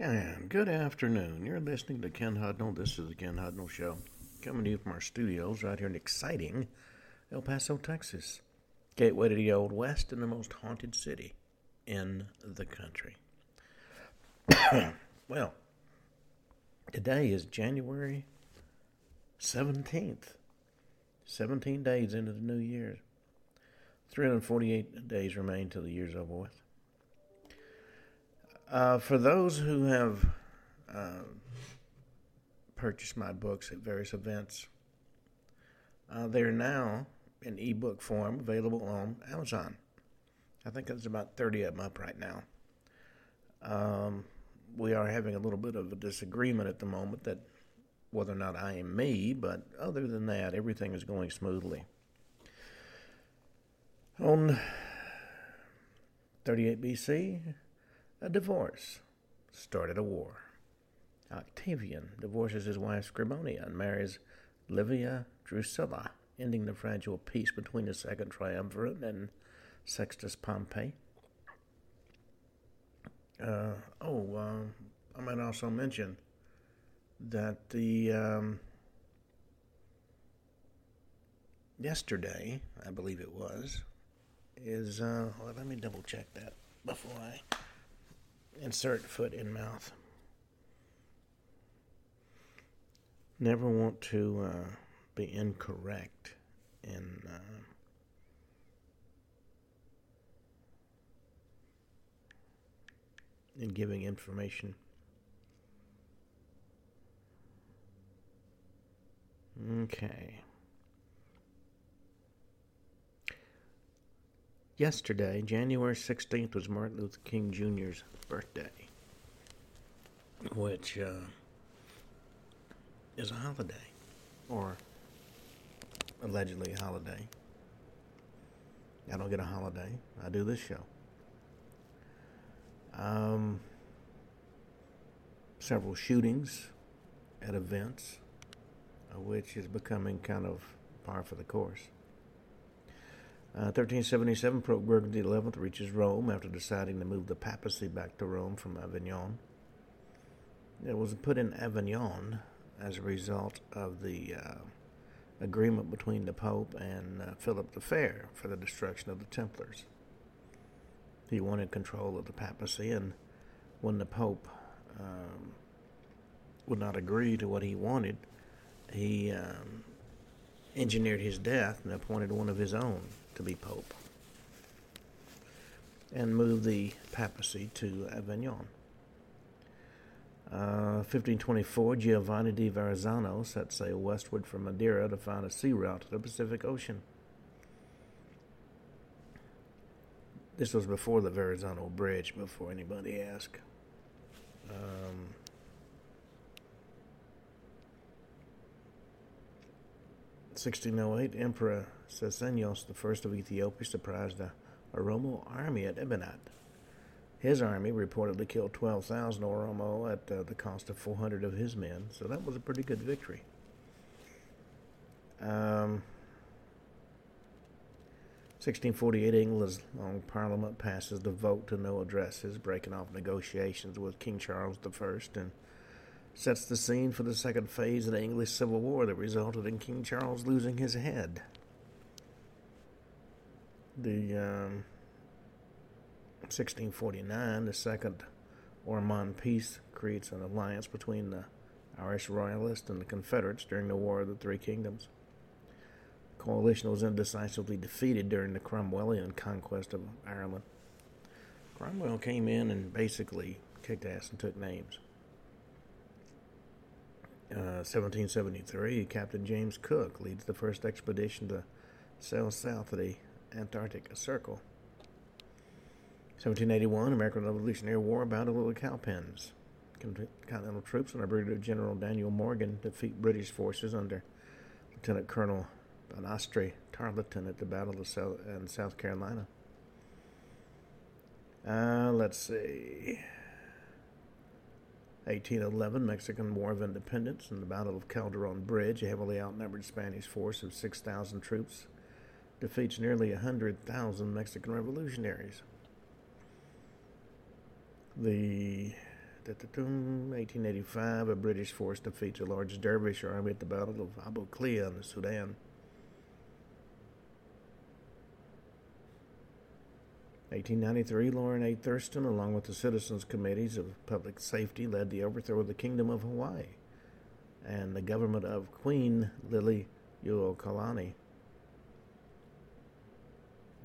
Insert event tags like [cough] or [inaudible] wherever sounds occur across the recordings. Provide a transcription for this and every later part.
And good afternoon. You're listening to Ken Hudnall. This is the Ken Hudnall Show. Coming to you from our studios right here in exciting El Paso, Texas. Gateway to the Old West and the most haunted city in the country. [coughs] well, today is January 17th. 17 days into the new year. 348 days remain till the year's over with. Uh, for those who have uh, purchased my books at various events, uh, they're now in ebook form available on Amazon. I think there's about 30 of them up right now. Um, we are having a little bit of a disagreement at the moment that whether or not I am me, but other than that, everything is going smoothly. On 38 BC, a divorce started a war. Octavian divorces his wife Scribonia and marries Livia Drusilla, ending the fragile peace between the Second Triumvirate and Sextus Pompey. Uh, oh, uh, I might also mention that the um, yesterday, I believe it was, is uh, well, let me double check that before I insert foot in mouth. Never want to uh, be incorrect in uh, in giving information. Okay. Yesterday, January 16th, was Martin Luther King Jr.'s birthday, which uh, is a holiday, or allegedly a holiday. I don't get a holiday. I do this show. Um, several shootings at events, uh, which is becoming kind of par for the course. 1377, uh, Pope Gregory XI reaches Rome after deciding to move the papacy back to Rome from Avignon. It was put in Avignon as a result of the uh, agreement between the Pope and uh, Philip the Fair for the destruction of the Templars. He wanted control of the papacy, and when the Pope um, would not agree to what he wanted, he um, engineered his death and appointed one of his own to be pope and moved the papacy to Avignon. Uh, 1524, Giovanni di Verrazzano set sail westward from Madeira to find a sea route to the Pacific Ocean. This was before the Verrazzano Bridge, before anybody asked. Um, 1608, Emperor Susenyos first of Ethiopia surprised the Oromo army at Ebenat. His army reportedly killed 12,000 Oromo at uh, the cost of 400 of his men, so that was a pretty good victory. Um, 1648, England's long parliament passes the vote to no addresses, breaking off negotiations with King Charles I and sets the scene for the second phase of the English Civil War that resulted in King Charles losing his head. The um, 1649, the Second Ormond Peace creates an alliance between the Irish Royalists and the Confederates during the War of the Three Kingdoms. The coalition was indecisively defeated during the Cromwellian conquest of Ireland. Cromwell came in and basically kicked ass and took names. 1773, uh, Captain James Cook leads the first expedition to sail south of the Antarctic Circle. 1781, American Revolutionary War Battle of the Cowpens. Continental troops under Brigadier General Daniel Morgan defeat British forces under Lieutenant Colonel Banastre Tarleton at the Battle of South, in South Carolina. Uh, let's see. 1811, Mexican War of Independence and the Battle of Calderon Bridge, a heavily outnumbered Spanish force of 6,000 troops defeats nearly 100,000 Mexican revolutionaries. The 1885, a British force defeats a large dervish army at the Battle of Abu Klea in the Sudan. 1893, Lorrin A. Thurston, along with the Citizens Committees of Public Safety, led the overthrow of the Kingdom of Hawaii and the government of Queen Liliuokalani.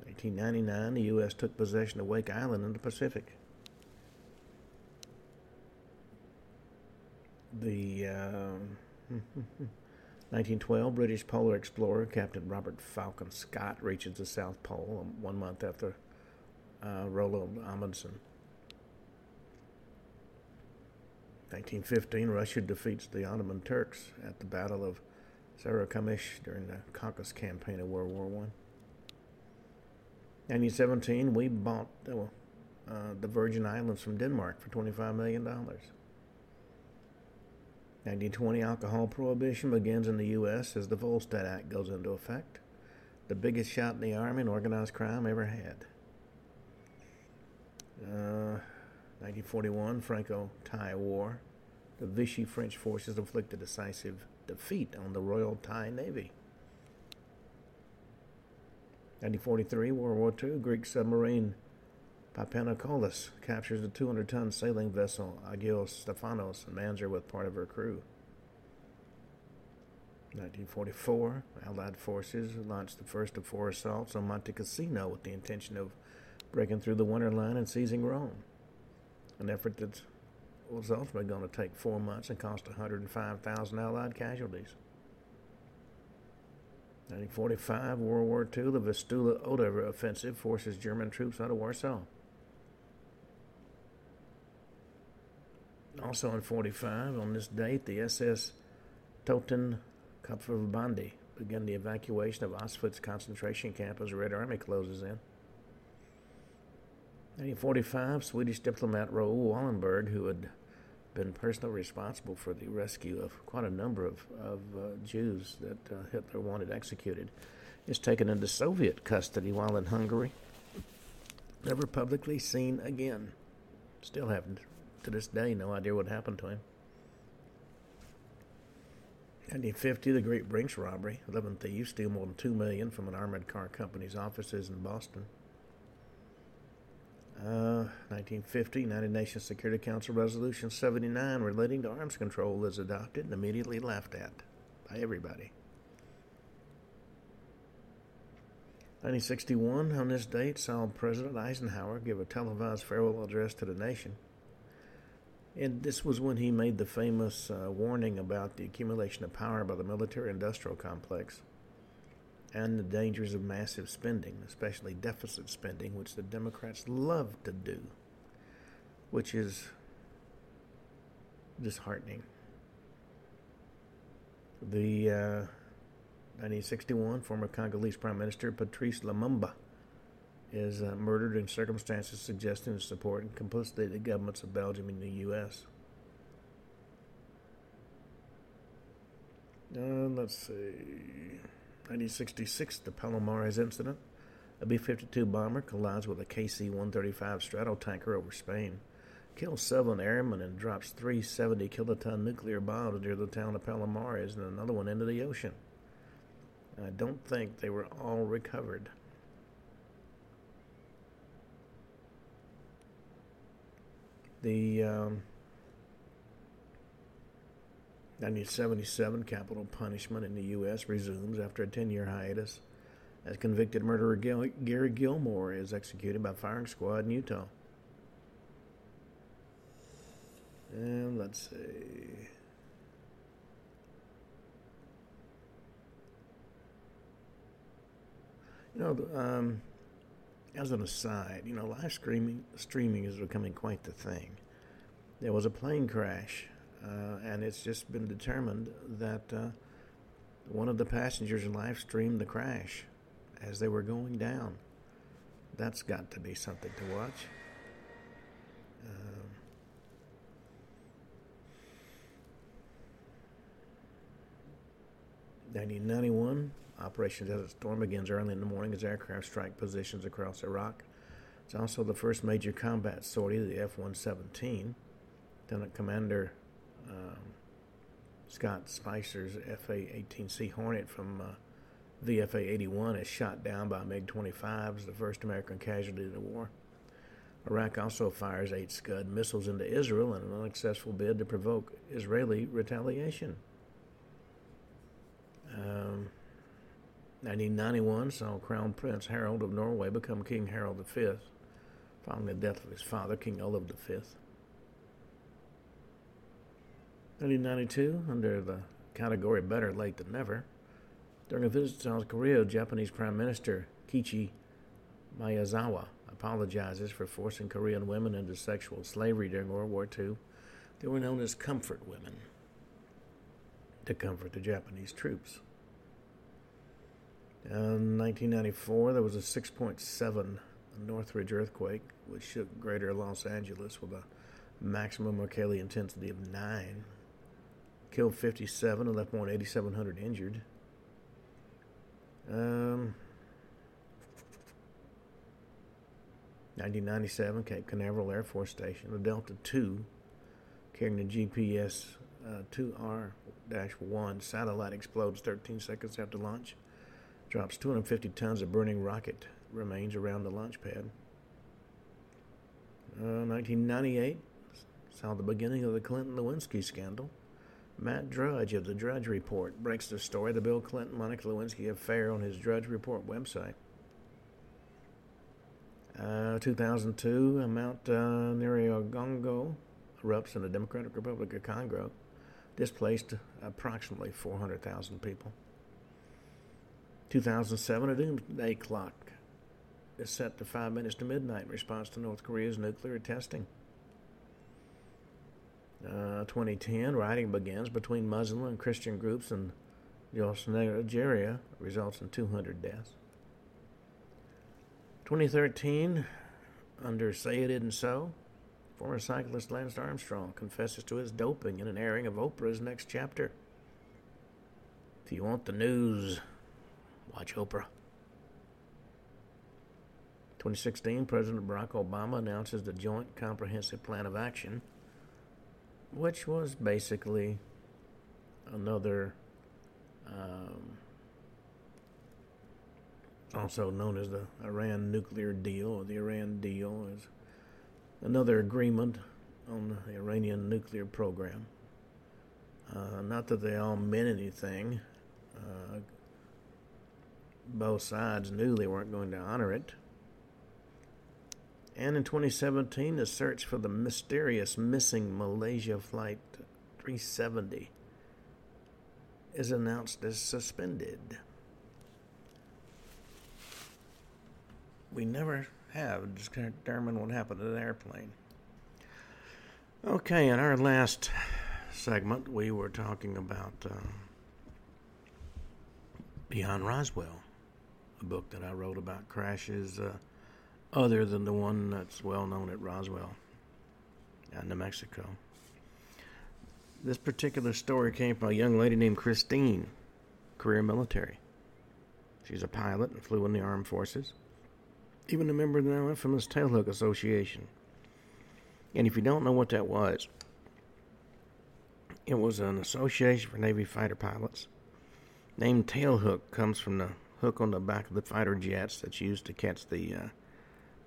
1899, the U.S. took possession of Wake Island in the Pacific. The [laughs] uh, 1912 British polar explorer Captain Robert Falcon Scott reaches the South Pole one month after uh, Roald Amundsen. 1915, Russia defeats the Ottoman Turks at the Battle of Sarikamish during the Caucasus campaign of World War One. 1917, we bought uh, the Virgin Islands from Denmark for $25 million. 1920, alcohol prohibition begins in the U.S. as the Volstead Act goes into effect. The biggest shot in the Army and organized crime ever had. Uh, 1941, Franco-Thai War. The Vichy French forces inflict a decisive defeat on the Royal Thai Navy. 1943, World War II, Greek submarine Papanikolis captures a 200 ton sailing vessel Agios Stefanos, and mans her with part of her crew. 1944, Allied forces launched the first of four assaults on Monte Cassino with the intention of breaking through the winter line and seizing Rome. An effort that was ultimately going to take four months and cost 105,000 Allied casualties. 1945, World War II, the Vistula Oder offensive forces German troops out of Warsaw. Also in 45, on this date, the SS Toten Kopfverbandi began the evacuation of Auschwitz concentration camp as the Red Army closes in. 1945, Swedish diplomat Raoul Wallenberg, who had been personally responsible for the rescue of quite a number of, of uh, Jews that uh, Hitler wanted executed, is taken into Soviet custody while in Hungary. Never publicly seen again. Still haven't, to this day, no idea what happened to him. 1950, the Great Brinks robbery. 11 thieves steal more than 2 million from an armored car company's offices in Boston. 1950, uh, United Nations Security Council Resolution 79 relating to arms control is adopted and immediately laughed at by everybody. 1961, on this date, saw President Eisenhower give a televised farewell address to the nation. And this was when he made the famous uh, warning about the accumulation of power by the military industrial complex and the dangers of massive spending, especially deficit spending, which the Democrats love to do, which is disheartening. The uh, 1961 former Congolese Prime Minister Patrice Lumumba is uh, murdered in circumstances suggesting the support and complicity of the governments of Belgium and the U.S. Uh, let's see. 1966, the Palomares incident. A B 52 bomber collides with a KC 135 strato-tanker over Spain, kills seven airmen, and drops three 70 kiloton nuclear bombs near the town of Palomares and another one into the ocean. I don't think they were all recovered. The um, 1977 capital punishment in the U.S. resumes after a 10 year hiatus as convicted murderer Gary Gilmore is executed by firing squad in Utah. And let's see. You know, um, as an aside, you know, live streaming streaming is becoming quite the thing. There was a plane crash and it's just been determined that uh, one of the passengers live streamed the crash as they were going down. That's got to be something to watch. Um, 1991, Operation Desert Storm begins early in the morning as aircraft strike positions across Iraq. It's also the first major combat sortie of the F 117 Lieutenant Commander um, Scott Speicher's FA 18C Hornet from uh, VFA 81 is shot down by MiG 25s, the first American casualty of the war. Iraq also fires eight Scud missiles into Israel in an unsuccessful bid to provoke Israeli retaliation. Um, 1991 saw Crown Prince Harald of Norway become King Harald V, following the death of his father, King Olav V. 1992, under the category Better Late Than Never, during a visit to South Korea, Japanese Prime Minister Kiichi Miyazawa apologizes for forcing Korean women into sexual slavery during World War II. They were known as comfort women to comfort the Japanese troops. In 1994, there was a 6.7 Northridge earthquake, which shook greater Los Angeles with a maximum Mercalli intensity of 9. Killed 57 and left more than 8,700 injured. Um, 1997, Cape Canaveral Air Force Station, a Delta II carrying the GPS uh, 2R 1 satellite explodes 13 seconds after launch, drops 250 tons of burning rocket remains around the launch pad. Uh, 1998 saw the beginning of the Clinton Lewinsky scandal. Matt Drudge of the Drudge Report breaks the story of the Bill Clinton Monica Lewinsky affair on his Drudge Report website. Uh, 2002, Mount uh, Nyiragongo erupts in the Democratic Republic of Congo, displaced approximately 400,000 people. 2007, a doomsday clock is set to five minutes to midnight in response to North Korea's nuclear testing. Uh, 2010, rioting begins between Muslim and Christian groups in Nigeria, results in 200 deaths. 2013, under Say It Isn't So, former cyclist Lance Armstrong confesses to his doping in an airing of Oprah's next chapter. If you want the news, watch Oprah. 2016, President Barack Obama announces the Joint Comprehensive Plan of Action, which was basically another um, also known as the Iran nuclear deal, or the Iran deal, is another agreement on the Iranian nuclear program. Uh, not that they all meant anything. Uh, both sides knew they weren't going to honor it. And in 2017, the search for the mysterious missing Malaysia Flight 370 is announced as suspended. we never have determined what happened to the airplane. Okay, in our last segment, we were talking about uh, Beyond Roswell, a book that I wrote about crashes uh, other than the one that's well known at Roswell, New Mexico. This particular story came from a young lady named Christine, career military. She's a pilot and flew in the armed forces even a member of the now infamous Tailhook Association. And if you don't know what that was, it was an association for Navy fighter pilots. Name Tailhook comes from the hook on the back of the fighter jets that's used to catch the uh,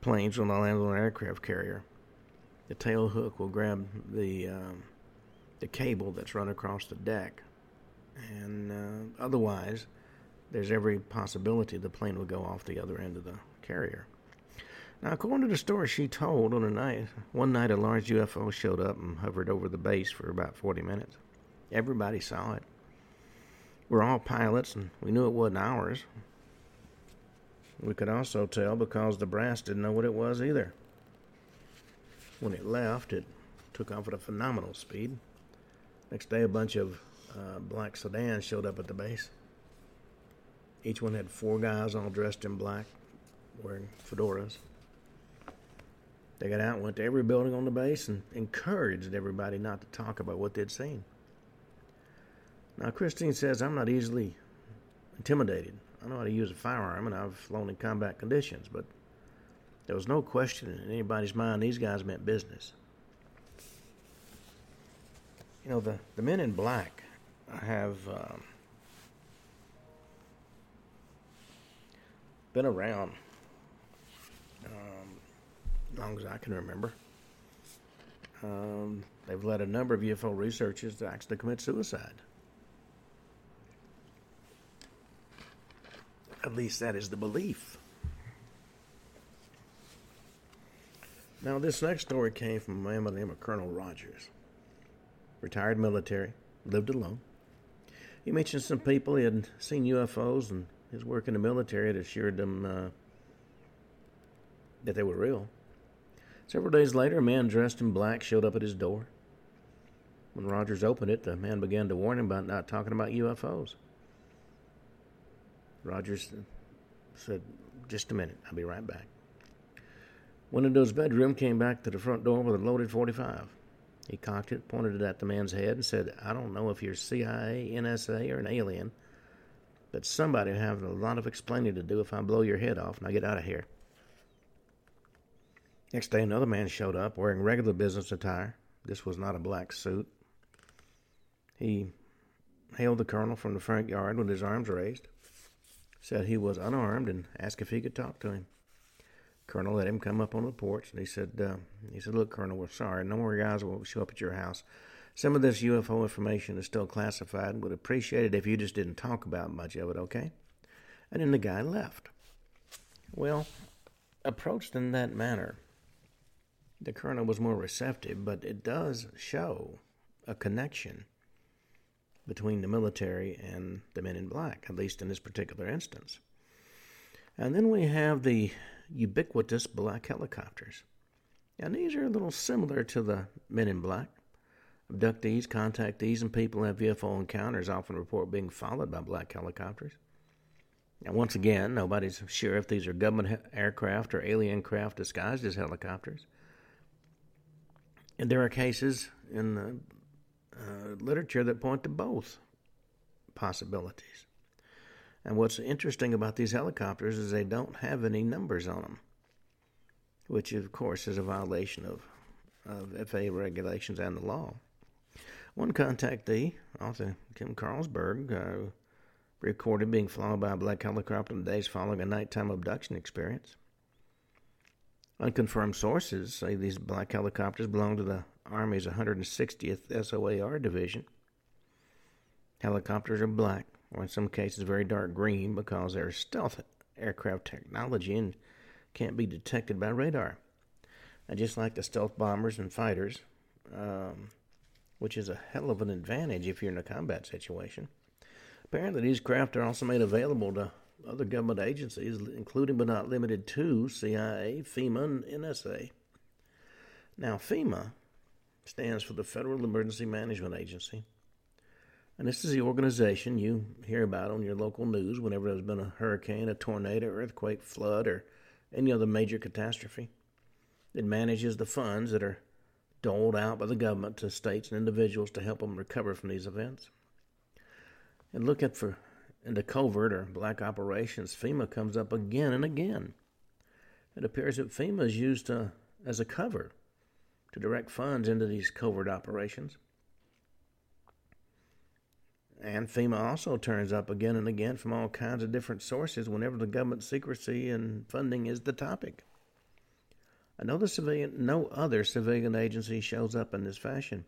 planes when they land on an aircraft carrier. The tail hook will grab the um, the cable that's run across the deck, and uh, otherwise, there's every possibility the plane will go off the other end of the carrier. Now, according to the story she told on a night, one night a large UFO showed up and hovered over the base for about 40 minutes. Everybody saw it. We're all pilots, and we knew it wasn't ours. We could also tell because the brass didn't know what it was either. When it left, it took off at a phenomenal speed. Next day, a bunch of uh, black sedans showed up at the base. Each one had four guys all dressed in black, wearing fedoras. They got out and went to every building on the base and encouraged everybody not to talk about what they'd seen. Now, Christine says, I'm not easily intimidated. I know how to use a firearm and I've flown in combat conditions, but there was no question in anybody's mind these guys meant business. You know, the, the men in black have um, been around um, as long as I can remember. Um, they've led a number of UFO researchers to actually commit suicide. At least that is the belief. Now, this next story came from a man by the name of Colonel Rogers. Retired military, lived alone. He mentioned some people he had seen UFOs, and his work in the military had assured them uh, that they were real. Several days later, a man dressed in black showed up at his door. When Rogers opened it, the man began to warn him about not talking about UFOs. Rogers said, Just a minute, I'll be right back. Went into his bedroom, came back to the front door with a loaded 45. He cocked it, pointed it at the man's head, and said, I don't know if you're CIA, NSA, or an alien, but somebody will have a lot of explaining to do if I blow your head off and I get out of here. Next day, another man showed up wearing regular business attire. This was not a black suit. He hailed the colonel from the front yard with his arms raised, said he was unarmed, and asked if he could talk to him. Colonel let him come up on the porch, and he said, uh, "He said, look, Colonel, we're sorry. No more guys will show up at your house. Some of this UFO information is still classified. And would appreciate it if you just didn't talk about much of it, okay?" And then the guy left. Well, approached in that manner, the colonel was more receptive, but it does show a connection between the military and the men in black, at least in this particular instance. And then we have the ubiquitous black helicopters. And these are a little similar to the men in black. Abductees, contactees, and people who have UFO encounters often report being followed by black helicopters. Now, once again, nobody's sure if these are government aircraft or alien craft disguised as helicopters. And there are cases in the uh, literature that point to both possibilities. And what's interesting about these helicopters is they don't have any numbers on them, which of course is a violation of, of FAA regulations and the law. One contactee, author Kim Carlsberg, uh, recorded being flown by a black helicopter in the days following a nighttime abduction experience. Unconfirmed sources say these black helicopters belong to the Army's 160th SOAR Division. Helicopters are black, or in some cases very dark green because they're stealth aircraft technology and can't be detected by radar. And just like the stealth bombers and fighters, um, which is a hell of an advantage if you're in a combat situation. Apparently, these craft are also made available to other government agencies, including but not limited to CIA, FEMA, and NSA. Now, FEMA stands for the Federal Emergency Management Agency. And this is the organization you hear about on your local news whenever there's been a hurricane, a tornado, earthquake, flood, or any other major catastrophe. It manages the funds that are doled out by the government to states and individuals to help them recover from these events. And look at for into covert or black operations, FEMA comes up again and again. It appears that FEMA is used to, as a cover to direct funds into these covert operations. And FEMA also turns up again and again from all kinds of different sources whenever the government secrecy and funding is the topic. I know the civilian, no other civilian agency shows up in this fashion.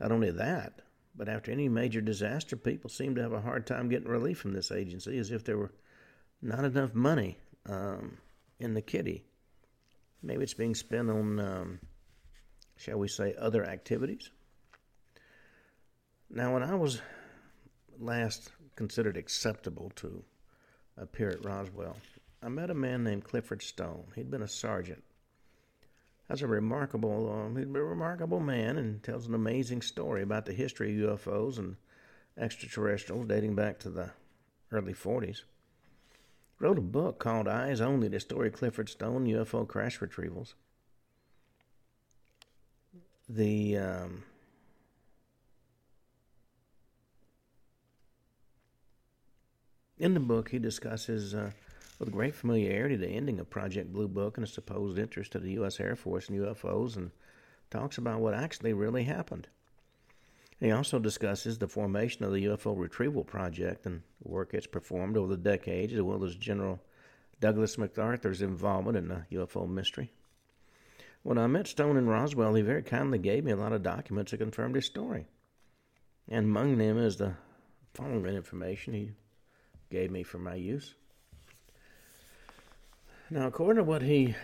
Not only that, but after any major disaster, people seem to have a hard time getting relief from this agency, as if there were not enough money um, in the kitty. Maybe it's being spent on, um, shall we say, other activities. Now, when I was last considered acceptable to appear at Roswell, I met a man named Clifford Stone. He'd been a sergeant that's a remarkable, um, he's a remarkable man and tells an amazing story about the history of UFOs and extraterrestrials dating back to the early 40s. Wrote a book called Eyes Only: The Story Clifford Stone UFO Crash Retrievals. The um, in the book, he discusses uh, with great familiarity the ending of Project Blue Book and a supposed interest of the U.S. Air Force in UFOs and talks about what actually really happened. He also discusses the formation of the UFO retrieval project and work it's performed over the decades, as well as General Douglas MacArthur's involvement in the UFO mystery. When I met Stone in Roswell, he very kindly gave me a lot of documents that confirmed his story. And among them is the following information he gave me for my use. Now, according to what he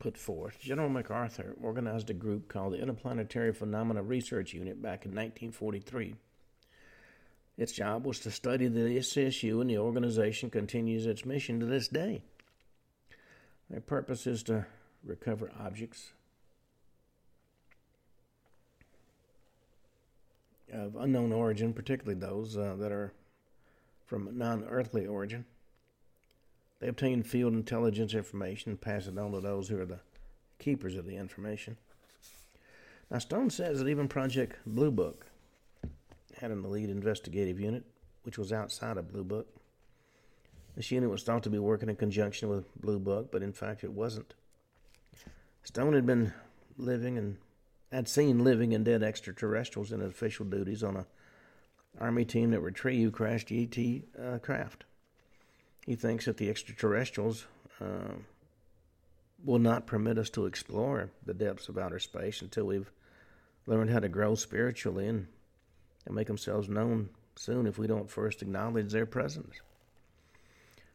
put forth, General MacArthur organized a group called the Interplanetary Phenomena Research Unit back in 1943. Its job was to study the SSU, and the organization continues its mission to this day. Their purpose is to recover objects of unknown origin, particularly those uh, that are from non earthly origin. They obtain field intelligence information and pass it on to those who are the keepers of the information. Now, Stone says that even Project Blue Book had an elite investigative unit, which was outside of Blue Book. This unit was thought to be working in conjunction with Blue Book, but in fact it wasn't. Stone had been living and had seen living and dead extraterrestrials in official duties on a army team that retrieved crashed ET uh, craft. He thinks that the extraterrestrials uh, will not permit us to explore the depths of outer space until we've learned how to grow spiritually and, and make themselves known soon if we don't first acknowledge their presence.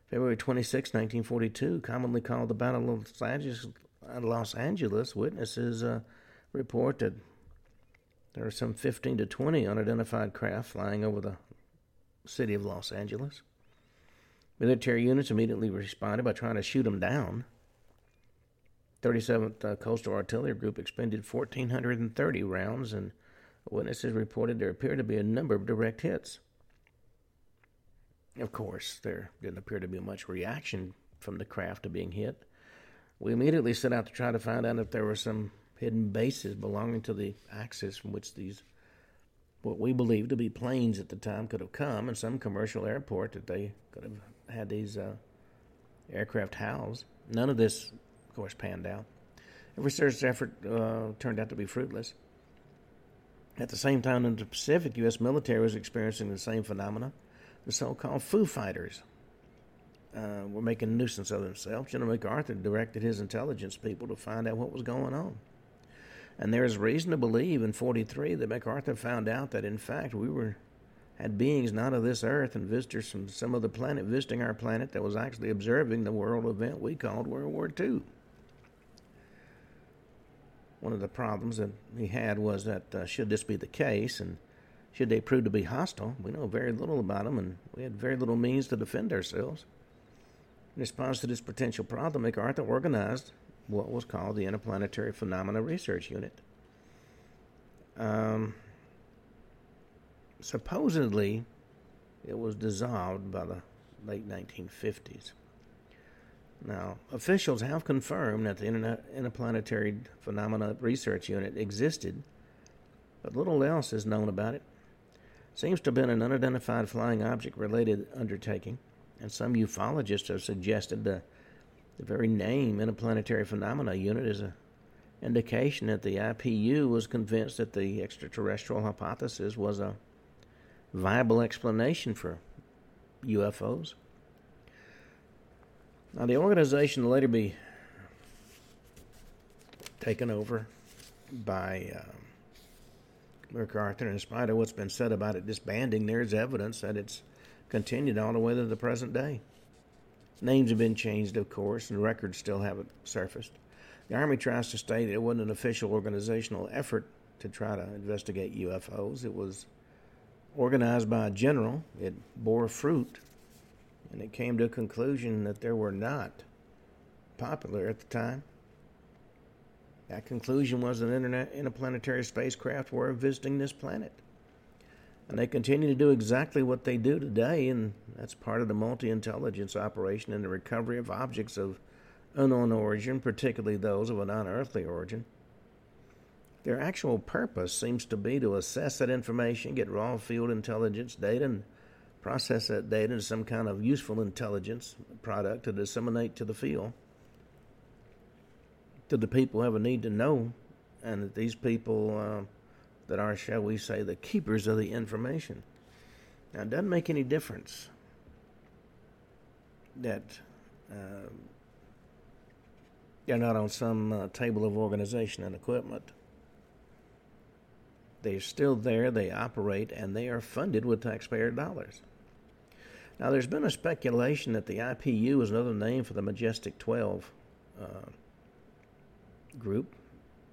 February 26, 1942, commonly called the Battle of Los Angeles, Los Angeles witnesses uh, report that there are some 15 to 20 unidentified craft flying over the city of Los Angeles. Military units immediately responded by trying to shoot them down. 37th uh, Coastal Artillery Group expended 1,430 rounds, and witnesses reported there appeared to be a number of direct hits. Of course, there didn't appear to be much reaction from the craft to being hit. We immediately set out to try to find out if there were some hidden bases belonging to the axis from which these what we believed to be planes at the time could have come, and some commercial airport that they could have had these uh, aircraft housed. None of this, of course, panned out. Every research effort uh, turned out to be fruitless. At the same time, in the Pacific, U.S. military was experiencing the same phenomena. The so-called Foo Fighters uh, were making a nuisance of themselves. General MacArthur directed his intelligence people to find out what was going on. And there is reason to believe in 43 that MacArthur found out that, in fact, we were had beings not of this earth and visitors from some other planet visiting our planet that was actually observing the world event we called World War II. One of the problems that he had was that uh, should this be the case and should they prove to be hostile, we know very little about them and we had very little means to defend ourselves. In response to this potential problem, MacArthur organized what was called the Interplanetary Phenomena Research Unit. Um, supposedly, it was dissolved by the late 1950s. Now, officials have confirmed that the Interplanetary Phenomena Research Unit existed, but little else is known about it. Seems to have been an unidentified flying object related undertaking, and some ufologists have suggested the the very name Interplanetary Phenomena Unit is an indication that the IPU was convinced that the extraterrestrial hypothesis was a viable explanation for UFOs. Now, the organization later be taken over by uh, MacArthur, and in spite of what's been said about it disbanding, there's evidence that it's continued all the way to the present day. Names have been changed, of course, and records still haven't surfaced. The Army tries to state it wasn't an official organizational effort to try to investigate UFOs. It was organized by a general. It bore fruit, and it came to a conclusion that there were not popular at the time. That conclusion was that internet, interplanetary spacecraft were visiting this planet. And they continue to do exactly what they do today, and that's part of the multi intelligence operation in the recovery of objects of unknown origin, particularly those of an unearthly origin. Their actual purpose seems to be to assess that information, get raw field intelligence data, and process that data into some kind of useful intelligence product to disseminate to the field, to the people who have a need to know, and that these people uh, that are, shall we say, the keepers of the information. Now, it doesn't make any difference that uh, they're not on some uh, table of organization and equipment. They're still there, they operate, and they are funded with taxpayer dollars. Now, there's been a speculation that the IPU is another name for the Majestic 12 uh, group.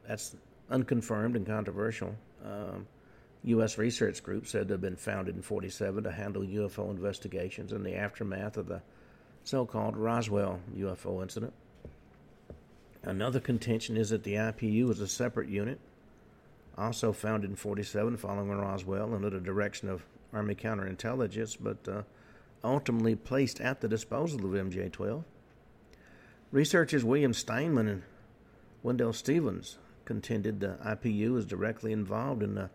That's unconfirmed and controversial. Um, U.S. Research Group said to have been founded in 47 to handle UFO investigations in the aftermath of the so called Roswell UFO incident. Another contention is that the IPU is a separate unit, also founded in 47 following Roswell under the direction of Army counterintelligence, but uh, ultimately placed at the disposal of MJ 12. Researchers William Steinman and Wendell Stevens contended the IPU was directly involved in the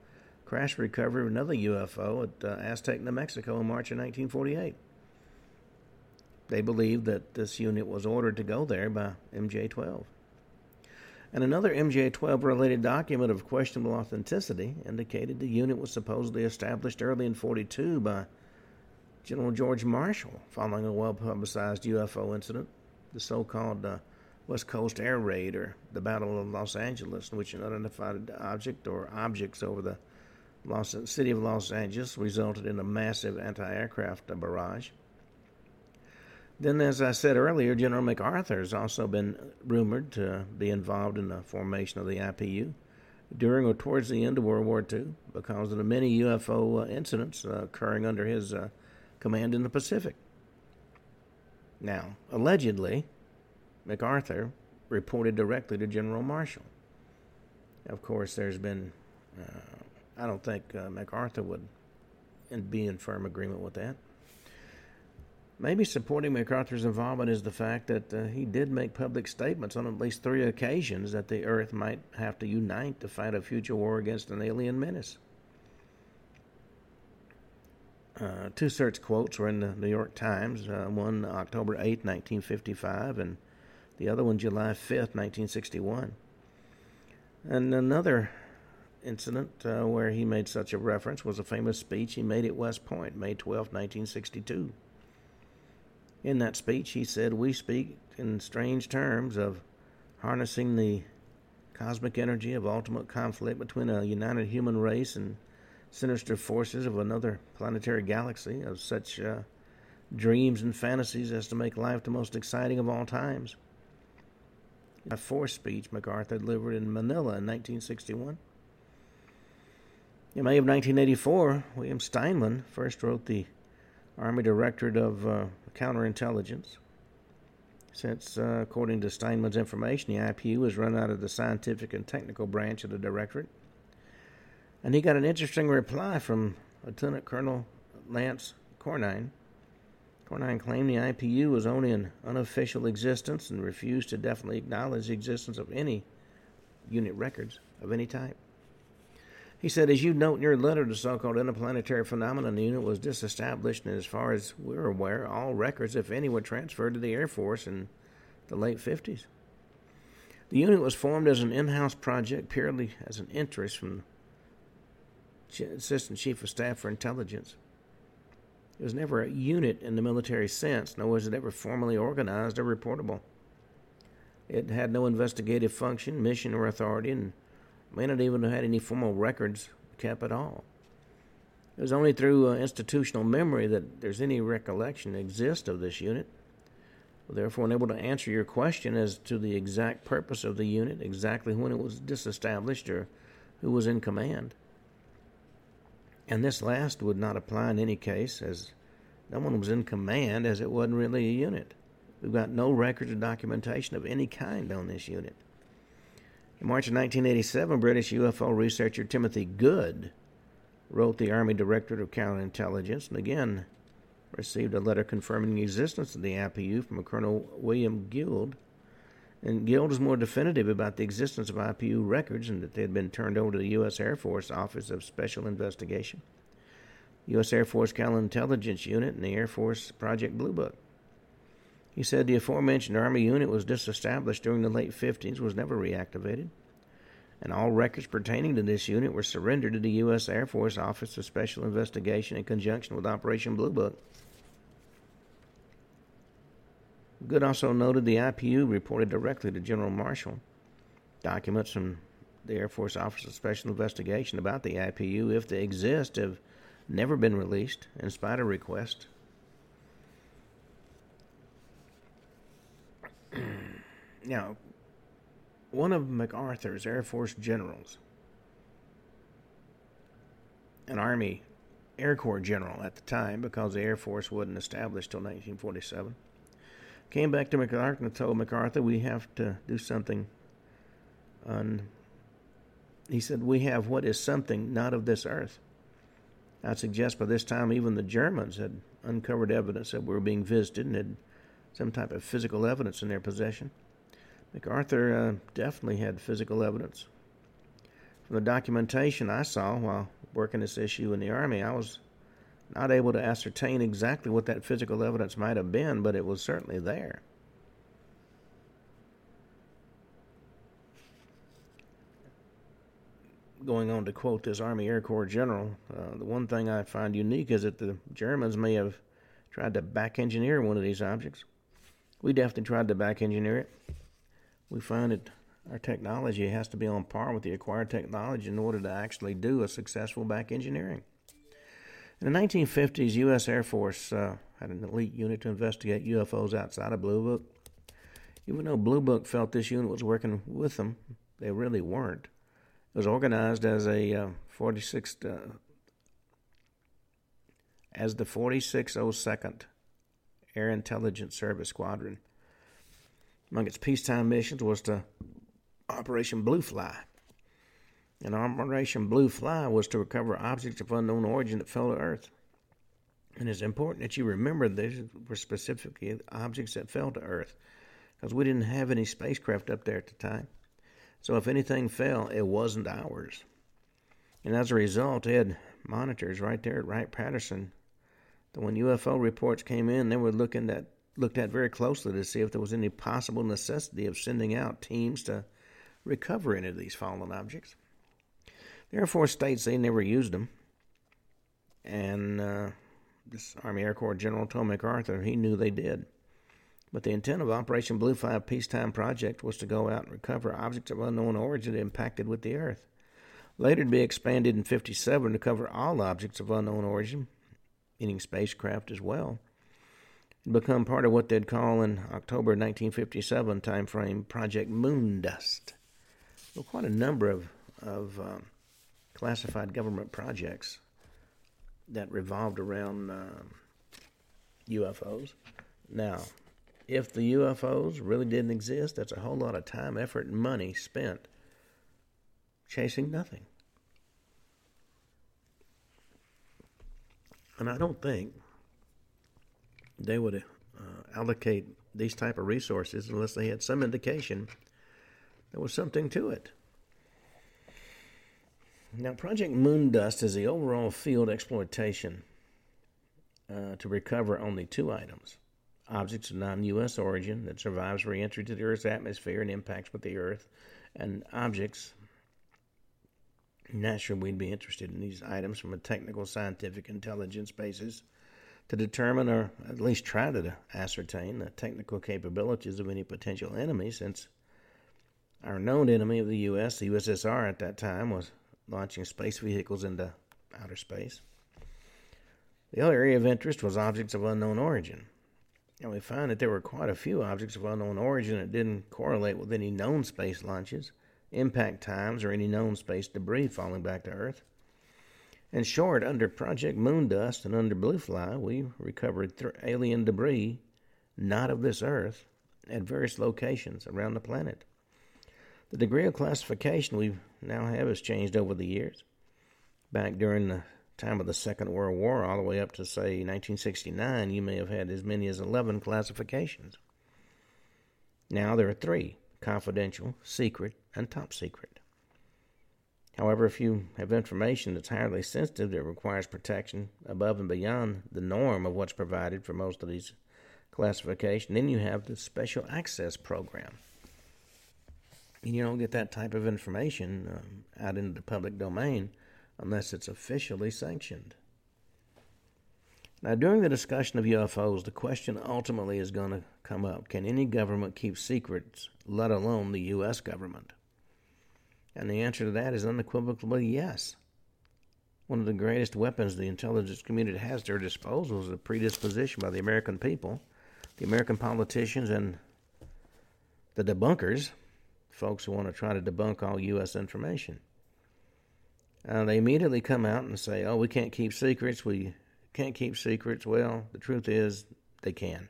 crash recovery of another UFO at uh, Aztec, New Mexico in March of 1948. They believed that this unit was ordered to go there by MJ 12. And another MJ 12 related document of questionable authenticity indicated the unit was supposedly established early in 42 by General George Marshall following a well publicized UFO incident, the so called uh, West Coast Air Raid or the Battle of Los Angeles, in which an unidentified object or objects over the Los, city of Los Angeles resulted in a massive anti aircraft barrage. Then, as I said earlier, General MacArthur has also been rumored to be involved in the formation of the IPU during or towards the end of World War II because of the many UFO uh, incidents uh, occurring under his uh, command in the Pacific. Now, allegedly, MacArthur reported directly to General Marshall. Of course, there's been, uh, I don't think uh, MacArthur would be in firm agreement with that. Maybe supporting MacArthur's involvement is the fact that uh, he did make public statements on at least three occasions that the Earth might have to unite to fight a future war against an alien menace. Uh, two such quotes were in the New York Times, uh, one October 8, 1955, and the other one July 5th, 1961. And another incident uh, where he made such a reference was a famous speech he made at West Point, May 12, 1962. In that speech, he said, We speak in strange terms of harnessing the cosmic energy of ultimate conflict between a united human race and sinister forces of another planetary galaxy, of such uh, dreams and fantasies as to make life the most exciting of all times a forced speech MacArthur delivered in Manila in 1961. In May of 1984, William Steinman first wrote the Army Directorate of uh, Counterintelligence. Since, uh, according to Steinman's information, the IPU was run out of the scientific and technical branch of the Directorate. And he got an interesting reply from Lieutenant Colonel Lance Cornine, Cornine claimed the IPU was only an unofficial existence and refused to definitely acknowledge the existence of any unit records of any type. He said, as you note in your letter, the so called interplanetary phenomenon unit was disestablished, and as far as we're aware, all records, if any, were transferred to the Air Force in the late 50s. The unit was formed as an in house project purely as an interest from Assistant Chief of Staff for Intelligence. It was never a unit in the military sense, nor was it ever formally organized or reportable. It had no investigative function, mission, or authority, and may not even have had any formal records kept at all. It was only through uh, institutional memory that there's any recollection exists of this unit. Therefore, unable to answer your question as to the exact purpose of the unit, exactly when it was disestablished, or who was in command. And this last would not apply in any case, as no one was in command, as it wasn't really a unit. We've got no records or documentation of any kind on this unit. In March of 1987, British UFO researcher Timothy Good wrote the Army Directorate of Counterintelligence and again received a letter confirming the existence of the IPU from Colonel William Guild and Guild was more definitive about the existence of IPU records and that they had been turned over to the U.S. Air Force Office of Special Investigation, U.S. Air Force Counterintelligence Unit, and the Air Force Project Blue Book. He said the aforementioned Army unit was disestablished during the late 50s, was never reactivated. and all records pertaining to this unit were surrendered to the U.S. Air Force Office of Special Investigation in conjunction with Operation Blue Book. Good also noted the IPU reported directly to General Marshall documents from the Air Force Office of Special Investigation about the IPU, if they exist, have never been released in spite of requests. [clears throat] now, one of MacArthur's Air Force generals, an Army Air Corps general at the time, because the Air Force wasn't established till 1947, came back to MacArthur and told MacArthur, "We have to do something." On, he said, "We have what is something not of this earth." I suggest by this time even the Germans had uncovered evidence that we were being visited and had some type of physical evidence in their possession. MacArthur uh, definitely had physical evidence. From the documentation I saw while working this issue in the Army, I was not able to ascertain exactly what that physical evidence might have been, but it was certainly there. Going on to quote this Army Air Corps general, uh, the one thing I find unique is that the Germans may have tried to back engineer one of these objects. We definitely tried to back engineer it. We find that our technology has to be on par with the acquired technology in order to actually do a successful back engineering. In the 1950s, U.S. Air Force uh, had an elite unit to investigate UFOs outside of Blue Book. Even though Blue Book felt this unit was working with them, they really weren't. It was organized as a uh, 46th, uh, as the 4602nd Air Intelligence Service Squadron. Among its peacetime missions was to Operation Blue Fly. And Operation Blue Fly was to recover objects of unknown origin that fell to Earth. And it's important that you remember these were specifically objects that fell to Earth because we didn't have any spacecraft up there at the time. So if anything fell, it wasn't ours. And as a result, they had monitors right there at Wright Patterson. That when UFO reports came in, they were looking at looked at very closely to see if there was any possible necessity of sending out teams to recover any of these fallen objects. The Air Force states they never used them, and uh, this Army Air Corps General told MacArthur he knew they did. But the intent of Operation Blue Fly peacetime project was to go out and recover objects of unknown origin impacted with the Earth. Later to be expanded in 57 to cover all objects of unknown origin, meaning spacecraft as well, and become part of what they'd call in October 1957 timeframe Project Moondust. Well, quite a number of, of um, classified government projects that revolved around UFOs. Now, if the UFOs really didn't exist, that's a whole lot of time, effort, and money spent chasing nothing. And I don't think they would uh, allocate these type of resources unless they had some indication there was something to it. Now, Project Moondust is the overall field exploitation uh, to recover only two items objects of non U.S. origin that survives reentry to the Earth's atmosphere and impacts with the Earth, and objects. Naturally, we'd be interested in these items from a technical, scientific, intelligence basis to determine or at least try to ascertain the technical capabilities of any potential enemy, since our known enemy of the U.S., the USSR at that time, was launching space vehicles into outer space. The other area of interest was objects of unknown origin. And we found that there were quite a few objects of unknown origin that didn't correlate with any known space launches, impact times, or any known space debris falling back to Earth. In short, under Project Moondust and under Bluefly, we recovered th- alien debris not of this Earth at various locations around the planet. The degree of classification we now have has changed over the years. Back during the time of the Second World War, all the way up to, say, 1969, you may have had as many as 11 classifications. Now there are three confidential, secret, and top secret. However, if you have information that's highly sensitive that requires protection above and beyond the norm of what's provided for most of these classifications, then you have the Special Access Program. And you don't get that type of information um, out into the public domain unless it's officially sanctioned. Now, during the discussion of UFOs, the question ultimately is going to come up can any government keep secrets, let alone the U.S. government? And the answer to that is unequivocally yes. One of the greatest weapons the intelligence community has at their disposal is the predisposition by the American people, the American politicians, and the debunkers, folks who want to try to debunk all U.S. information. Uh, they immediately come out and say, oh, we can't keep secrets. We can't keep secrets. Well, the truth is, they can.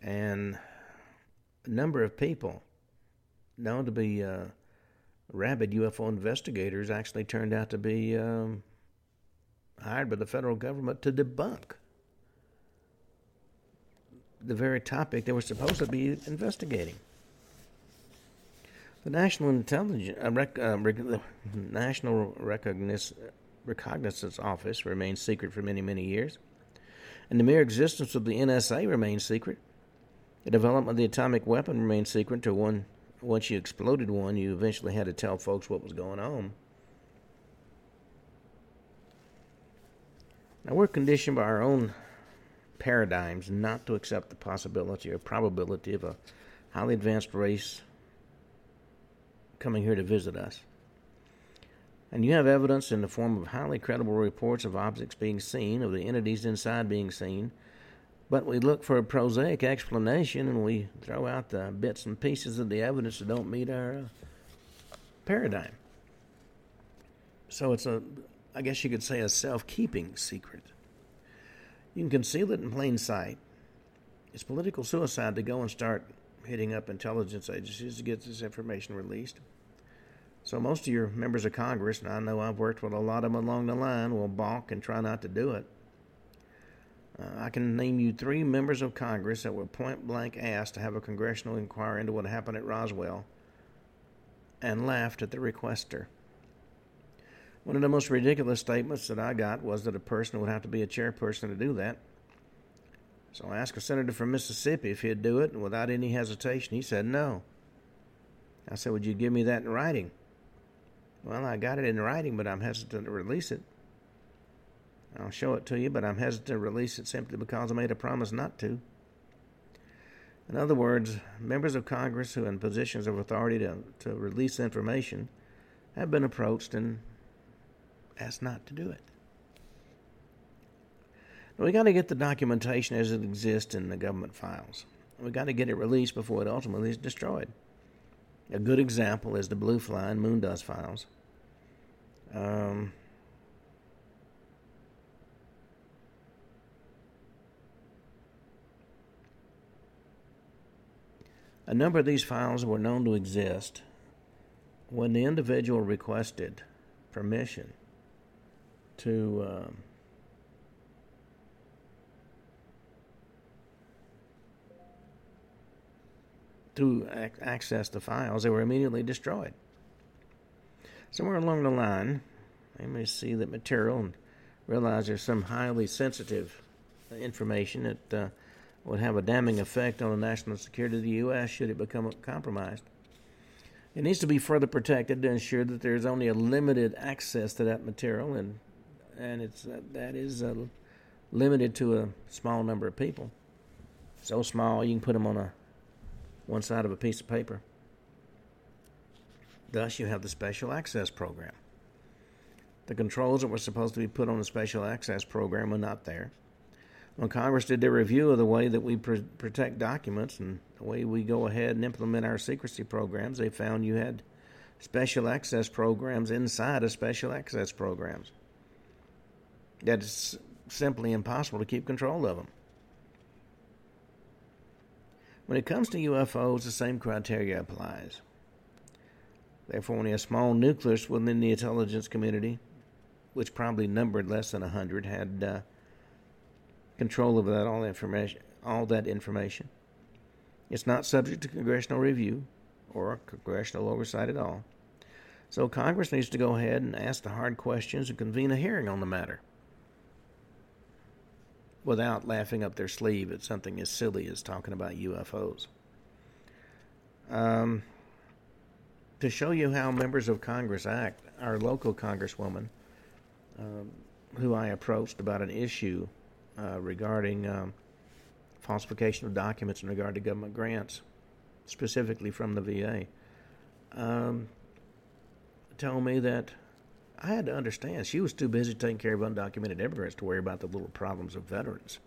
And a number of people known to be uh, rabid UFO investigators actually turned out to be um, hired by the federal government to debunk the very topic they were supposed to be investigating. The National Intelligence, uh, rec, uh, rec, the National Recognition Reconnaissance Office remained secret for many, many years, and the mere existence of the NSA remained secret. The development of the atomic weapon remained secret until one, once you exploded one, you eventually had to tell folks what was going on. Now, we're conditioned by our own paradigms not to accept the possibility or probability of a highly advanced race coming here to visit us. And you have evidence in the form of highly credible reports of objects being seen, of the entities inside being seen. But we look for a prosaic explanation and we throw out the bits and pieces of the evidence that don't meet our uh, paradigm. So it's a, I guess you could say, a self keeping secret. You can conceal it in plain sight. It's political suicide to go and start hitting up intelligence agencies to get this information released. So most of your members of Congress, and I know I've worked with a lot of them along the line, will balk and try not to do it. Uh, I can name you three members of Congress that were point blank asked to have a congressional inquiry into what happened at Roswell and laughed at the requester. One of the most ridiculous statements that I got was that a person would have to be a chairperson to do that. So I asked a senator from Mississippi if he'd do it, and without any hesitation, he said no. I said, Would you give me that in writing? Well, I got it in writing, but I'm hesitant to release it. I'll show it to you, but I'm hesitant to release it simply because I made a promise not to. In other words, members of Congress who are in positions of authority to, to release information have been approached and asked not to do it. We got to get the documentation as it exists in the government files. We got to get it released before it ultimately is destroyed. A good example is the Blue Fly and Moondust files. Um, a number of these files were known to exist when the individual requested permission to um, to ac- access the files, they were immediately destroyed. Somewhere along the line, they may see that material and realize there's some highly sensitive information that uh, would have a damning effect on the national security of the U.S. should it become compromised. It needs to be further protected to ensure that there's only a limited access to that material, and and it's uh, that is uh, limited to a small number of people. So small you can put them on a one side of a piece of paper. Thus, you have the special access program. The controls that were supposed to be put on the special access program are not there. When Congress did their review of the way that we pr- protect documents and the way we go ahead and implement our secrecy programs, they found you had special access programs inside of special access programs. That is simply impossible to keep control of them. When it comes to UFOs, the same criteria applies. Therefore, only a small nucleus within the intelligence community, which probably numbered less than a hundred, had uh, control over that all information. All that information. It's not subject to congressional review or congressional oversight at all. So Congress needs to go ahead and ask the hard questions and convene a hearing on the matter without laughing up their sleeve at something as silly as talking about UFOs. Um, to show you how members of Congress act, our local congresswoman, um, who I approached about an issue uh, regarding um, falsification of documents in regard to government grants, specifically from the VA, um, told me that I had to understand she was too busy taking care of undocumented immigrants to worry about the little problems of veterans.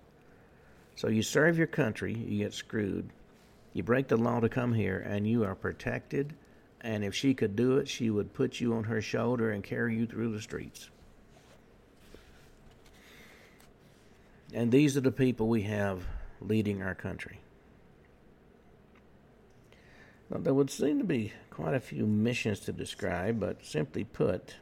So you serve your country, you get screwed. You break the law to come here, and you are protected. And if she could do it, she would put you on her shoulder and carry you through the streets. And these are the people we have leading our country. Now, there would seem to be quite a few missions to describe, but simply put,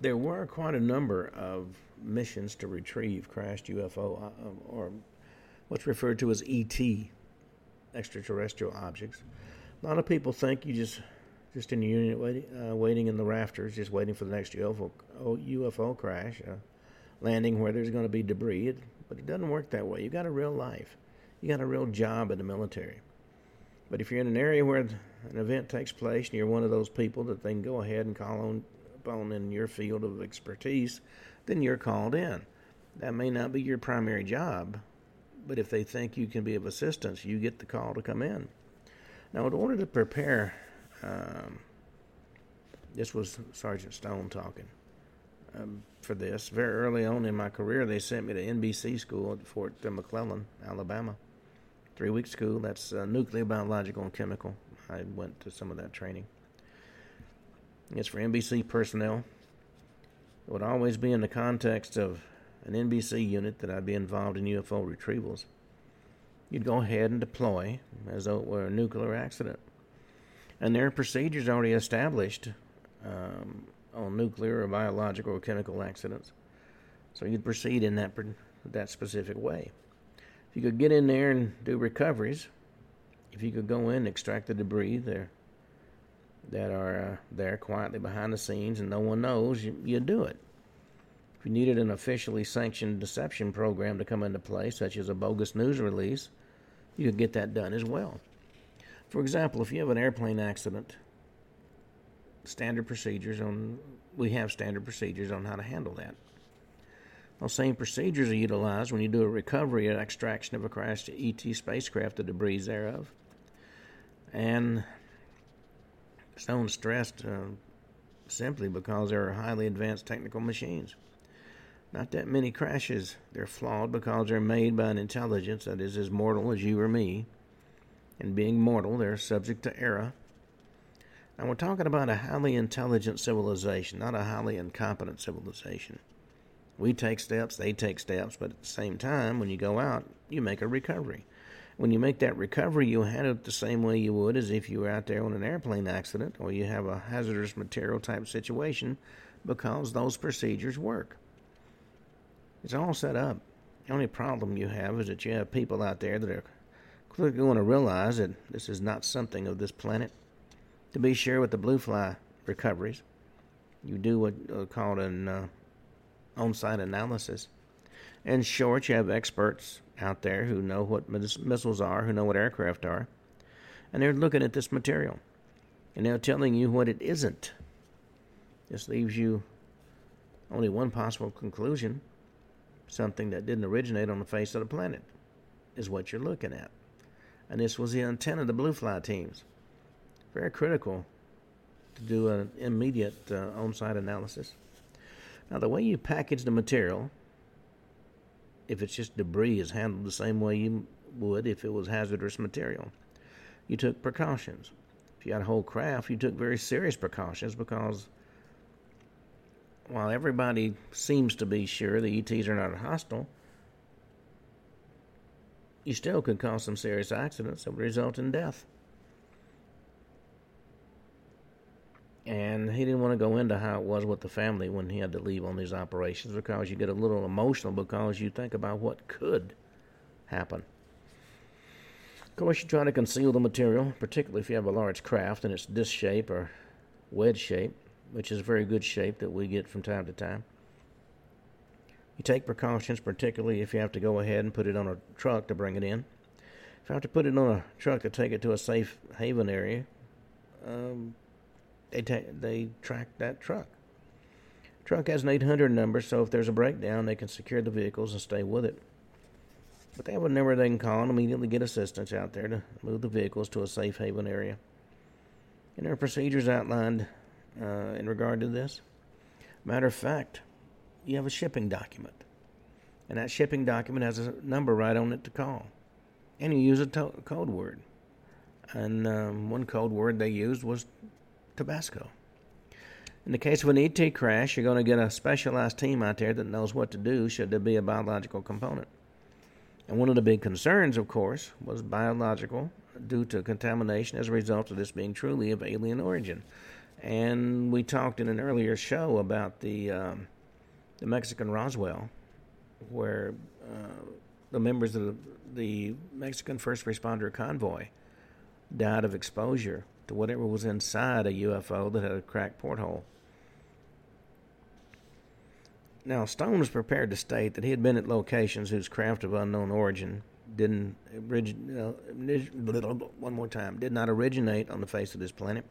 there were quite a number of missions to retrieve crashed UFO uh, or what's referred to as ET, extraterrestrial objects. A lot of people think you just just in the unit waiting, uh, waiting in the rafters, just waiting for the next UFO UFO crash, uh, landing where there's going to be debris. It, but it doesn't work that way. You got a real life. You got a real job in the military. But if you're in an area where an event takes place and you're one of those people that they can go ahead and call on on in your field of expertise, then you're called in. That may not be your primary job, but if they think you can be of assistance, you get the call to come in. Now, in order to prepare, um, this was Sergeant Stone talking um, for this. Very early on in my career, they sent me to NBC school at Fort McClellan, Alabama. Three week school, that's uh, nuclear, biological, and chemical. I went to some of that training. It's for NBC personnel. It would always be in the context of an NBC unit that I'd be involved in UFO retrievals. You'd go ahead and deploy as though it were a nuclear accident. And there are procedures already established um, on nuclear or biological or chemical accidents. So you'd proceed in that, that specific way. If you could get in there and do recoveries, if you could go in and extract the debris, there that are uh, there quietly behind the scenes and no one knows, you, you do it. If you needed an officially sanctioned deception program to come into play, such as a bogus news release, you could get that done as well. For example, if you have an airplane accident, standard procedures on we have standard procedures on how to handle that. Those same procedures are utilized when you do a recovery and extraction of a crashed ET spacecraft, the debris thereof. And Stone stressed uh, simply because they are highly advanced technical machines. Not that many crashes. They're flawed because they're made by an intelligence that is as mortal as you or me. And being mortal, they're subject to error. Now, we're talking about a highly intelligent civilization, not a highly incompetent civilization. We take steps, they take steps, but at the same time, when you go out, you make a recovery. When you make that recovery, you handle it the same way you would as if you were out there on an airplane accident or you have a hazardous material type situation because those procedures work. It's all set up. The only problem you have is that you have people out there that are clearly going to realize that this is not something of this planet. To be sure, with the blue fly recoveries, you do what uh, called an uh, on site analysis. In short, you have experts out there who know what missiles are, who know what aircraft are, and they're looking at this material and they're telling you what it isn't. This leaves you only one possible conclusion something that didn't originate on the face of the planet is what you're looking at. And this was the intent of the Blue Fly teams. Very critical to do an immediate uh, on site analysis. Now, the way you package the material if it's just debris, is handled the same way you would if it was hazardous material. You took precautions. If you had a whole craft, you took very serious precautions because while everybody seems to be sure the ETs are not hostile, you still could cause some serious accidents that would result in death. And he didn't want to go into how it was with the family when he had to leave on these operations because you get a little emotional because you think about what could happen. Of course, you try to conceal the material, particularly if you have a large craft and it's disc shape or wedge shape, which is a very good shape that we get from time to time. You take precautions, particularly if you have to go ahead and put it on a truck to bring it in. If you have to put it on a truck to take it to a safe haven area, um, they they track that truck. Truck has an 800 number, so if there's a breakdown, they can secure the vehicles and stay with it. But they have a number they can call and immediately get assistance out there to move the vehicles to a safe haven area. And there are procedures outlined uh, in regard to this. Matter of fact, you have a shipping document. And that shipping document has a number right on it to call. And you use a to- code word. And um, one code word they used was Tabasco. In the case of an ET crash, you're going to get a specialized team out there that knows what to do should there be a biological component. And one of the big concerns, of course, was biological due to contamination as a result of this being truly of alien origin. And we talked in an earlier show about the um, the Mexican Roswell, where uh, the members of the, the Mexican first responder convoy died of exposure to whatever was inside a UFO that had a cracked porthole. Now, Stone was prepared to state that he had been at locations whose craft of unknown origin didn't uh, one more time did not originate on the face of this planet.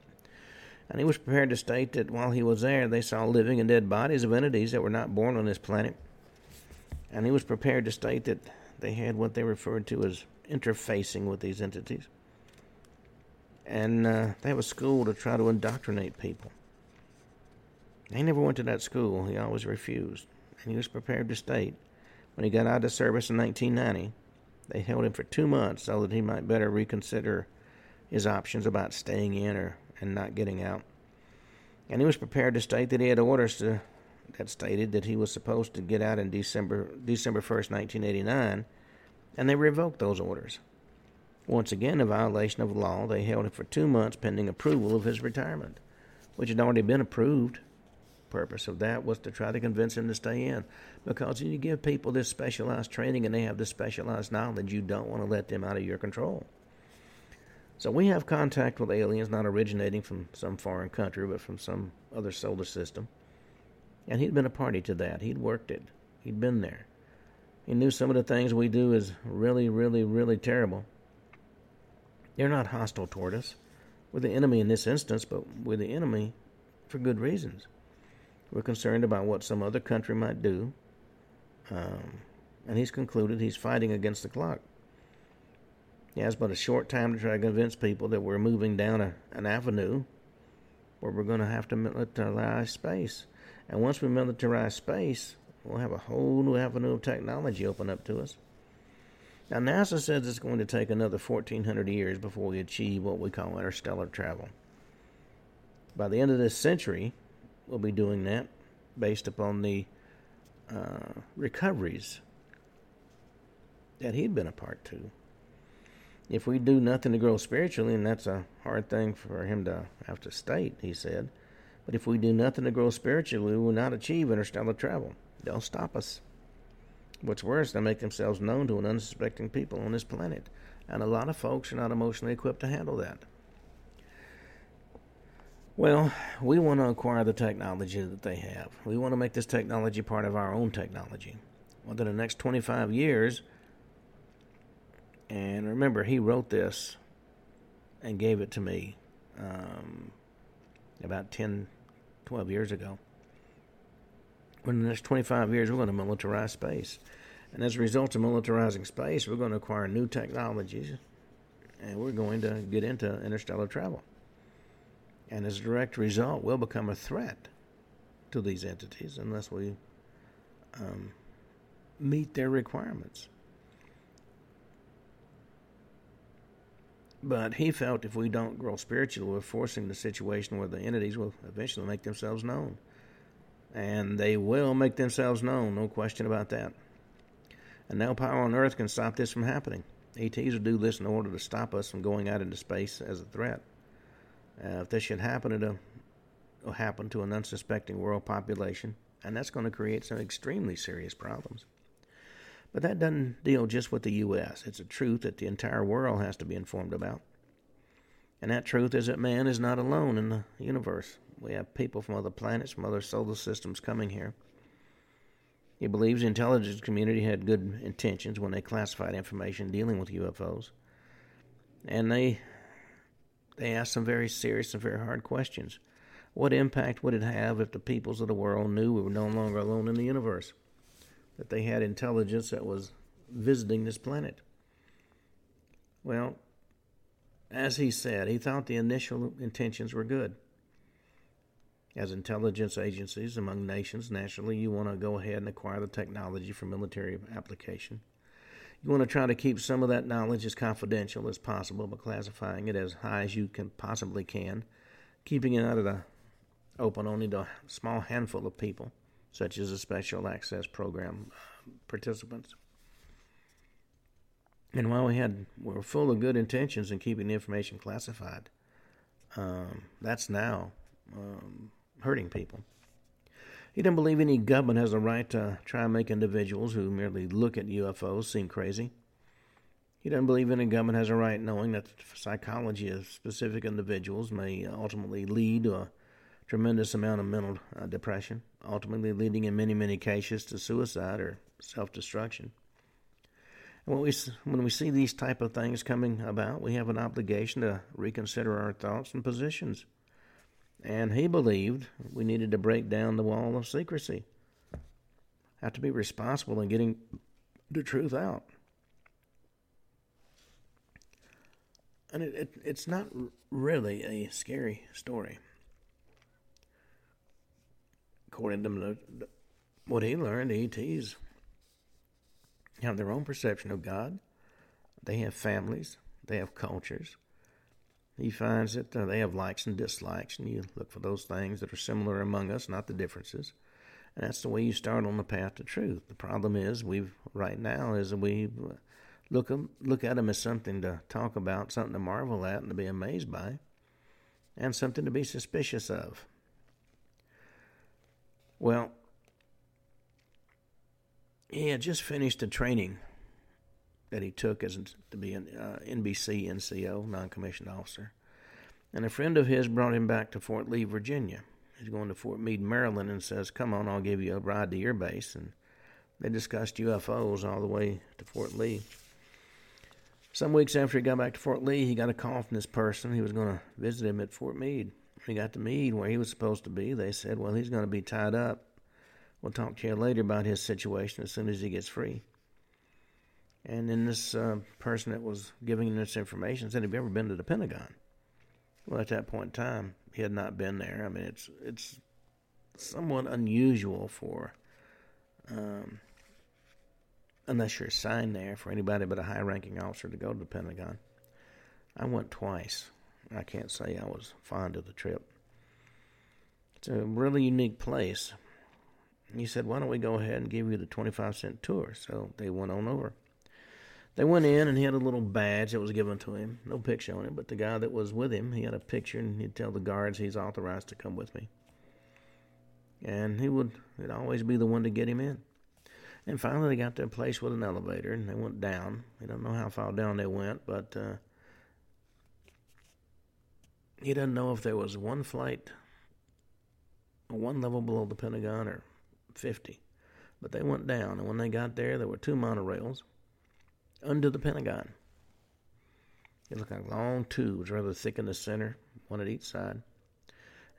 And he was prepared to state that while he was there, they saw living and dead bodies of entities that were not born on this planet. And he was prepared to state that they had what they referred to as interfacing with these entities. And uh, they have a school to try to indoctrinate people. He never went to that school. He always refused. And he was prepared to state when he got out of service in 1990, they held him for two months so that he might better reconsider his options about staying in or and not getting out. And he was prepared to state that he had orders to, that stated that he was supposed to get out in December December 1st, 1989, and they revoked those orders. Once again, a violation of law, they held him for two months pending approval of his retirement, which had already been approved purpose of that was to try to convince him to stay in. Because when you give people this specialized training and they have this specialized knowledge, you don't want to let them out of your control. So we have contact with aliens not originating from some foreign country, but from some other solar system. And he'd been a party to that. He'd worked it. He'd been there. He knew some of the things we do is really, really, really terrible. They're not hostile toward us. We're the enemy in this instance, but we're the enemy for good reasons. We're concerned about what some other country might do. Um, and he's concluded he's fighting against the clock. He has but a short time to try to convince people that we're moving down a, an avenue where we're going to have to militarize space. And once we militarize space, we'll have a whole new avenue of technology open up to us. Now, NASA says it's going to take another 1,400 years before we achieve what we call interstellar travel. By the end of this century, we'll be doing that based upon the uh, recoveries that he'd been a part to. If we do nothing to grow spiritually, and that's a hard thing for him to have to state, he said, but if we do nothing to grow spiritually, we will not achieve interstellar travel. They'll stop us. What's worse, they make themselves known to an unsuspecting people on this planet, and a lot of folks are not emotionally equipped to handle that. Well, we want to acquire the technology that they have. We want to make this technology part of our own technology. Within the next 25 years, and remember, he wrote this and gave it to me um, about 10, 12 years ago. In the next 25 years, we're going to militarize space. And as a result of militarizing space, we're going to acquire new technologies and we're going to get into interstellar travel and as a direct result we'll become a threat to these entities unless we um, meet their requirements. But he felt if we don't grow spiritually, we're forcing the situation where the entities will eventually make themselves known. And they will make themselves known, no question about that. And no power on earth can stop this from happening. ETs will do this in order to stop us from going out into space as a threat. Uh, if this should happen, it'll, it'll happen to an unsuspecting world population, and that's going to create some extremely serious problems. But that doesn't deal just with the U.S., it's a truth that the entire world has to be informed about. And that truth is that man is not alone in the universe. We have people from other planets, from other solar systems coming here. He believes the intelligence community had good intentions when they classified information dealing with UFOs. And they they asked some very serious and very hard questions. What impact would it have if the peoples of the world knew we were no longer alone in the universe? That they had intelligence that was visiting this planet? Well, as he said, he thought the initial intentions were good. As intelligence agencies among nations, nationally, you want to go ahead and acquire the technology for military application. You want to try to keep some of that knowledge as confidential as possible by classifying it as high as you can possibly can, keeping it out of the open only to a small handful of people, such as the special access program participants. And while we had we were full of good intentions in keeping the information classified, um, that's now um, hurting people. He doesn't believe any government has a right to try and make individuals who merely look at UFOs seem crazy. He doesn't believe any government has a right knowing that the psychology of specific individuals may ultimately lead to a tremendous amount of mental uh, depression, ultimately leading in many, many cases to suicide or self-destruction. And when we when we see these type of things coming about, we have an obligation to reconsider our thoughts and positions. And he believed we needed to break down the wall of secrecy. Have to be responsible in getting the truth out. And it, it, it's not really a scary story. According to what he learned, ETs have their own perception of God. They have families, they have cultures, he finds that uh, they have likes and dislikes, and you look for those things that are similar among us, not the differences. And that's the way you start on the path to truth. The problem is, we've right now is we look look at them as something to talk about, something to marvel at, and to be amazed by, and something to be suspicious of. Well, he had just finished a training that he took as to be an uh, NBC NCO, non-commissioned officer. And a friend of his brought him back to Fort Lee, Virginia. He's going to Fort Meade, Maryland, and says, "Come on, I'll give you a ride to your base." And they discussed UFOs all the way to Fort Lee. Some weeks after he got back to Fort Lee, he got a call from this person. He was going to visit him at Fort Meade. When he got to Meade, where he was supposed to be, they said, "Well, he's going to be tied up. We'll talk to you later about his situation as soon as he gets free." And then this uh, person that was giving this information said, "Have you ever been to the Pentagon?" Well, at that point in time, he had not been there. I mean, it's it's somewhat unusual for, um, unless you're assigned there, for anybody but a high-ranking officer to go to the Pentagon. I went twice. I can't say I was fond of the trip. It's a really unique place. He said, "Why don't we go ahead and give you the twenty-five cent tour?" So they went on over. They went in and he had a little badge that was given to him. No picture on it, but the guy that was with him, he had a picture and he'd tell the guards he's authorized to come with me. And he would he'd always be the one to get him in. And finally they got to a place with an elevator and they went down. I don't know how far down they went, but uh, he doesn't know if there was one flight one level below the Pentagon or 50. But they went down, and when they got there, there were two monorails under the Pentagon. It looked like long tubes, rather thick in the center, one at each side.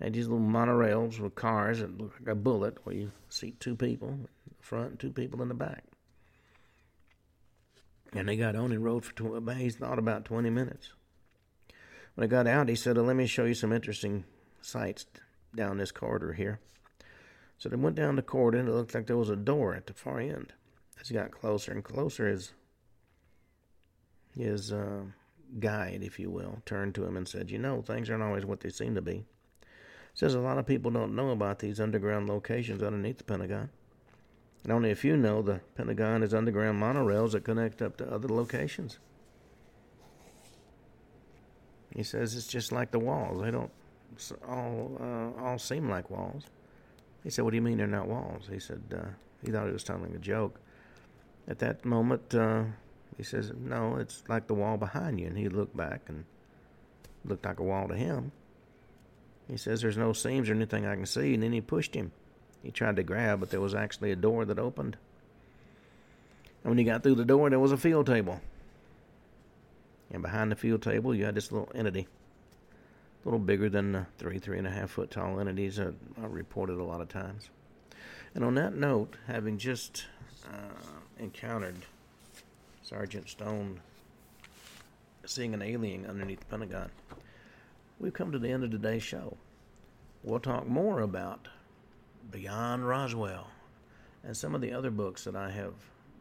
And these little monorails with cars that look like a bullet, where you seat two people in the front and two people in the back. And they got on and rode for, tw- he thought about 20 minutes. When I got out, he said, well, let me show you some interesting sights down this corridor here. So they went down the corridor, and it looked like there was a door at the far end. As he got closer and closer, his his uh, guide, if you will, turned to him and said, You know, things aren't always what they seem to be. Says a lot of people don't know about these underground locations underneath the Pentagon. And only a few know the Pentagon has underground monorails that connect up to other locations. He says it's just like the walls. They don't all uh, all seem like walls. He said, "What do you mean they're not walls?" He said uh, he thought he was telling a joke. At that moment, uh, he says, No, it's like the wall behind you. And he looked back and looked like a wall to him. He says, There's no seams or anything I can see. And then he pushed him. he tried to grab, but there was actually a door that opened. And when he got through the door, there was a field table. And behind the field table, you had this little entity, a little bigger than the three, three and a half foot tall entities that are reported a lot of times. And on that note, having just uh, encountered Sergeant Stone seeing an alien underneath the Pentagon, we've come to the end of today's show. We'll talk more about Beyond Roswell and some of the other books that I have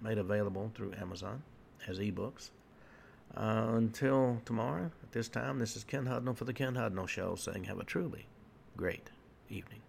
made available through Amazon as ebooks. Uh, until tomorrow, at this time, this is Ken Hudnall for the Ken Hudnall Show saying have a truly great evening.